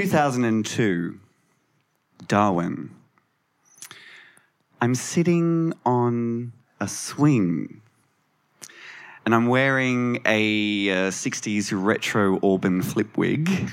2002, Darwin. I'm sitting on a swing and I'm wearing a uh, 60s retro auburn flip wig,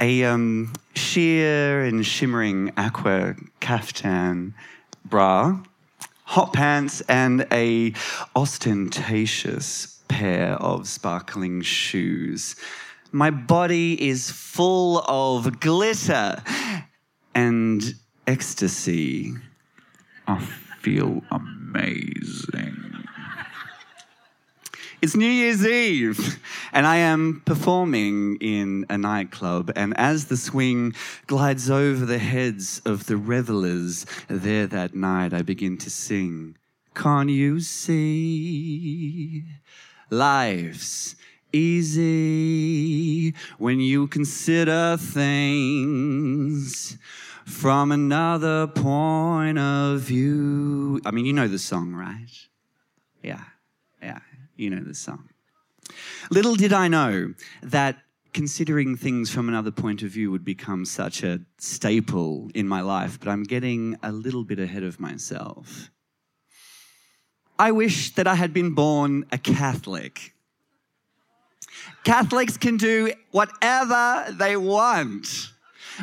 a um, sheer and shimmering aqua caftan bra, hot pants, and a ostentatious pair of sparkling shoes. My body is full of glitter and ecstasy. I feel amazing. It's New Year's Eve, and I am performing in a nightclub. And as the swing glides over the heads of the revelers there that night, I begin to sing. Can't you see? Life's easy when you consider things from another point of view. I mean, you know the song, right? Yeah, yeah. You know the song. Little did I know that considering things from another point of view would become such a staple in my life, but I'm getting a little bit ahead of myself. I wish that I had been born a Catholic. Catholics can do whatever they want.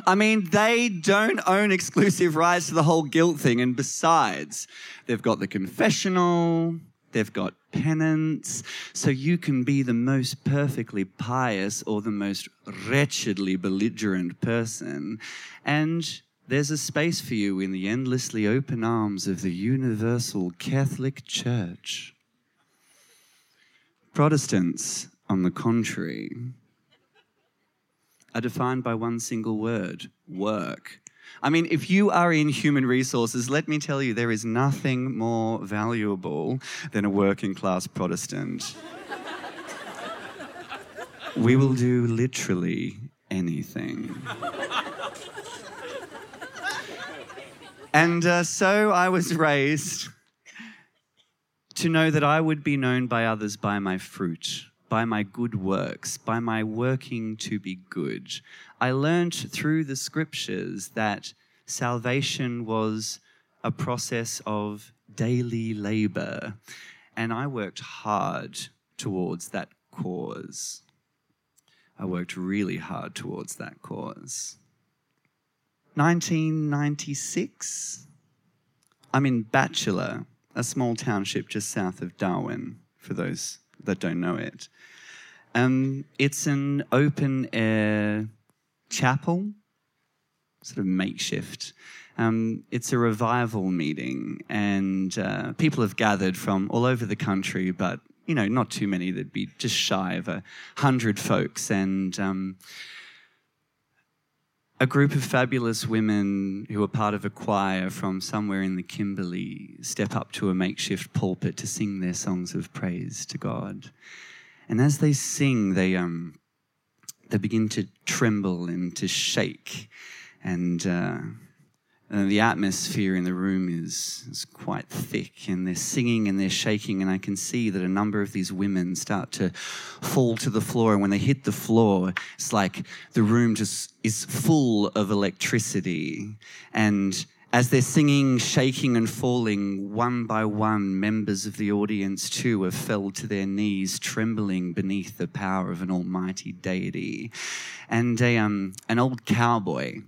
I mean, they don't own exclusive rights to the whole guilt thing. And besides, they've got the confessional, They've got penance, so you can be the most perfectly pious or the most wretchedly belligerent person. And there's a space for you in the endlessly open arms of the universal Catholic Church. Protestants, on the contrary, are defined by one single word work. I mean, if you are in human resources, let me tell you, there is nothing more valuable than a working class Protestant. we will do literally anything. and uh, so I was raised to know that I would be known by others by my fruit by my good works, by my working to be good. I learned through the scriptures that salvation was a process of daily labor, and I worked hard towards that cause. I worked really hard towards that cause. 1996, I'm in Batchelor, a small township just south of Darwin, for those that don't know it. Um, it's an open air chapel, sort of makeshift. Um, it's a revival meeting, and uh, people have gathered from all over the country, but you know, not too many. There'd be just shy of a hundred folks, and um, a group of fabulous women who are part of a choir from somewhere in the Kimberley step up to a makeshift pulpit to sing their songs of praise to God. And as they sing, they, um, they begin to tremble and to shake. And uh, uh, the atmosphere in the room is, is quite thick, and they're singing and they're shaking, and I can see that a number of these women start to fall to the floor. And when they hit the floor, it's like the room just is full of electricity. And as they're singing, shaking, and falling, one by one, members of the audience too have fell to their knees, trembling beneath the power of an almighty deity. And a, um, an old cowboy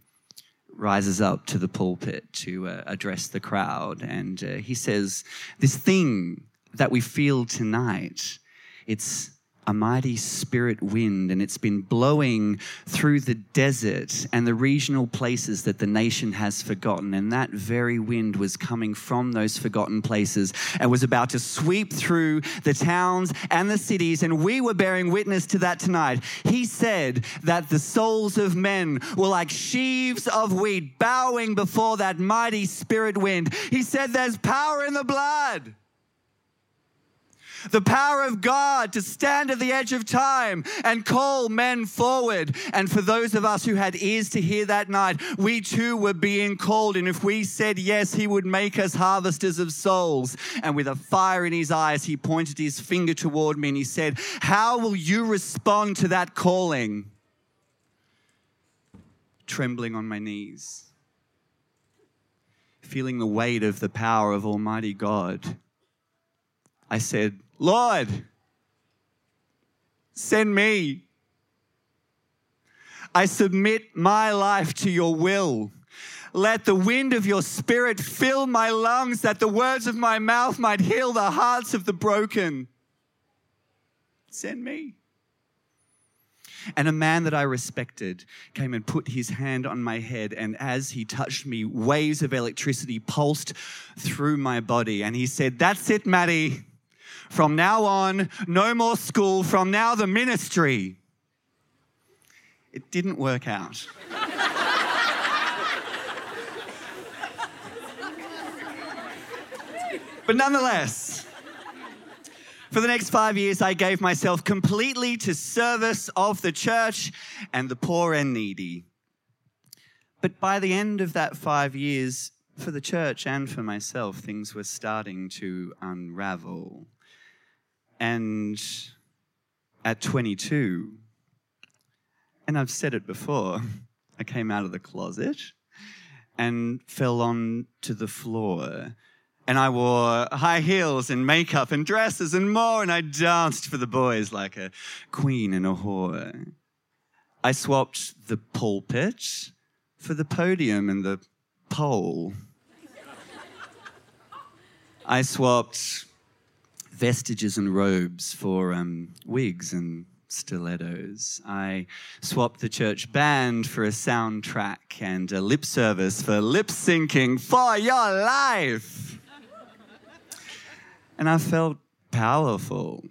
rises up to the pulpit to uh, address the crowd. And uh, he says, This thing that we feel tonight, it's a mighty spirit wind, and it's been blowing through the desert and the regional places that the nation has forgotten. And that very wind was coming from those forgotten places and was about to sweep through the towns and the cities. And we were bearing witness to that tonight. He said that the souls of men were like sheaves of wheat bowing before that mighty spirit wind. He said, There's power in the blood the power of God to stand at the edge of time and call men forward. And for those of us who had ears to hear that night, we too were being called. And if we said yes, He would make us harvesters of souls. And with a fire in His eyes, He pointed His finger toward me and He said, How will you respond to that calling? trembling on my knees, feeling the weight of the power of Almighty God, I said, Lord, send me. I submit my life to your will. Let the wind of your spirit fill my lungs that the words of my mouth might heal the hearts of the broken. Send me. And a man that I respected came and put his hand on my head, and as he touched me, waves of electricity pulsed through my body. And he said, That's it, Matty. From now on, no more school. From now, the ministry. It didn't work out. but nonetheless, for the next five years, I gave myself completely to service of the church and the poor and needy. But by the end of that five years, for the church and for myself, things were starting to unravel. And at 22, and I've said it before, I came out of the closet and fell on to the floor and I wore high heels and makeup and dresses and more, and I danced for the boys like a queen and a whore. I swapped the pulpit for the podium and the pole. I swapped vestiges and robes for um, wigs and stilettos. I swapped the church band for a soundtrack and a lip service for lip syncing for your life and I felt powerful.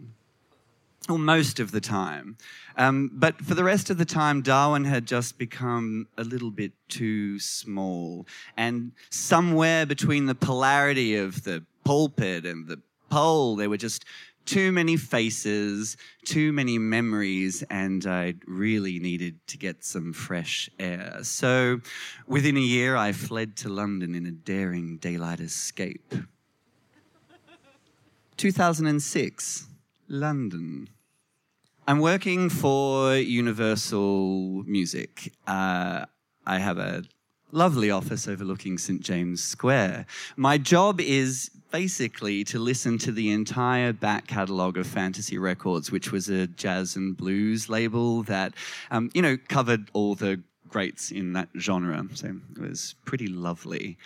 Well, most of the time. Um, but for the rest of the time, Darwin had just become a little bit too small. And somewhere between the polarity of the pulpit and the pole, there were just too many faces, too many memories, and I really needed to get some fresh air. So within a year, I fled to London in a daring daylight escape. 2006, London. I'm working for Universal Music. Uh, I have a lovely office overlooking St. James Square. My job is basically to listen to the entire back catalogue of Fantasy Records, which was a jazz and blues label that, um, you know, covered all the greats in that genre. So it was pretty lovely.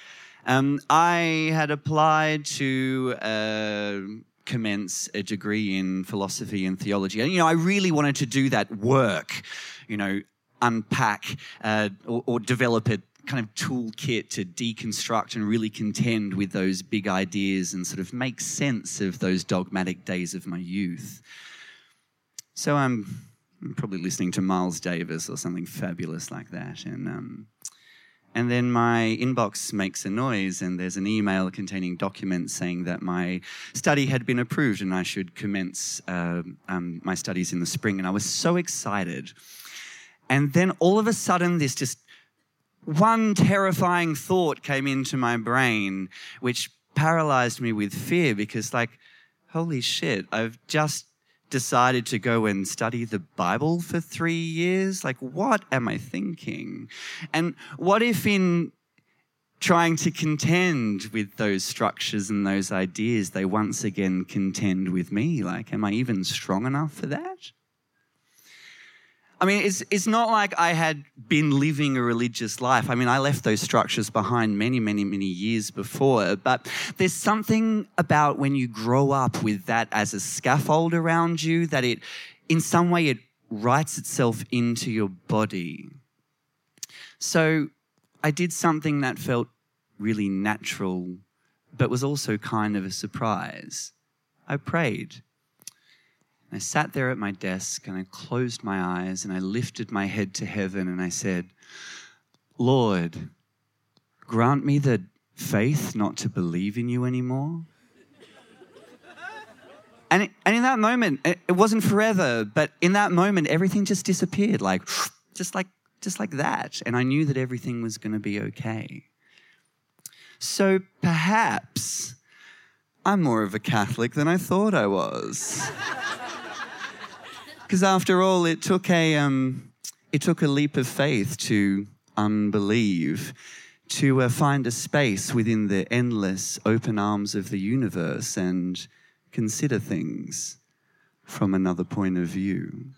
Um, I had applied to uh, commence a degree in philosophy and theology. And, you know, I really wanted to do that work, you know, unpack uh, or, or develop a kind of toolkit to deconstruct and really contend with those big ideas and sort of make sense of those dogmatic days of my youth. So I'm, probably listening to Miles Davis or something fabulous like that. And um, and then my inbox makes a noise, and there's an email containing documents saying that my study had been approved and I should commence uh, um, my studies in the spring. And I was so excited. And then all of a sudden, this just one terrifying thought came into my brain, which paralyzed me with fear because, like, holy shit, I've just decided to go and study the Bible for three years? Like, what am I thinking? And what if, in trying to contend with those structures and those ideas, they once again contend with me? Like, am I even strong enough for that? I mean, it's, it's not like I had been living a religious life. I mean, I left those structures behind many, many, many years before. But there's something about when you grow up with that as a scaffold around you that it, in some way, it writes itself into your body. So I did something that felt really natural, but was also kind of a surprise. I prayed. I sat there at my desk and I closed my eyes and I lifted my head to heaven and I said, Lord, grant me the faith not to believe in you anymore. And, in that moment, it, it wasn't forever, but in that moment, everything just disappeared, like just like just like that. And I knew that everything was going to be okay. So perhaps I'm more of a Catholic than I thought I was. Because after all, it took a um, it took a leap of faith to unbelieve, to uh, find a space within the endless open arms of the universe and consider things from another point of view.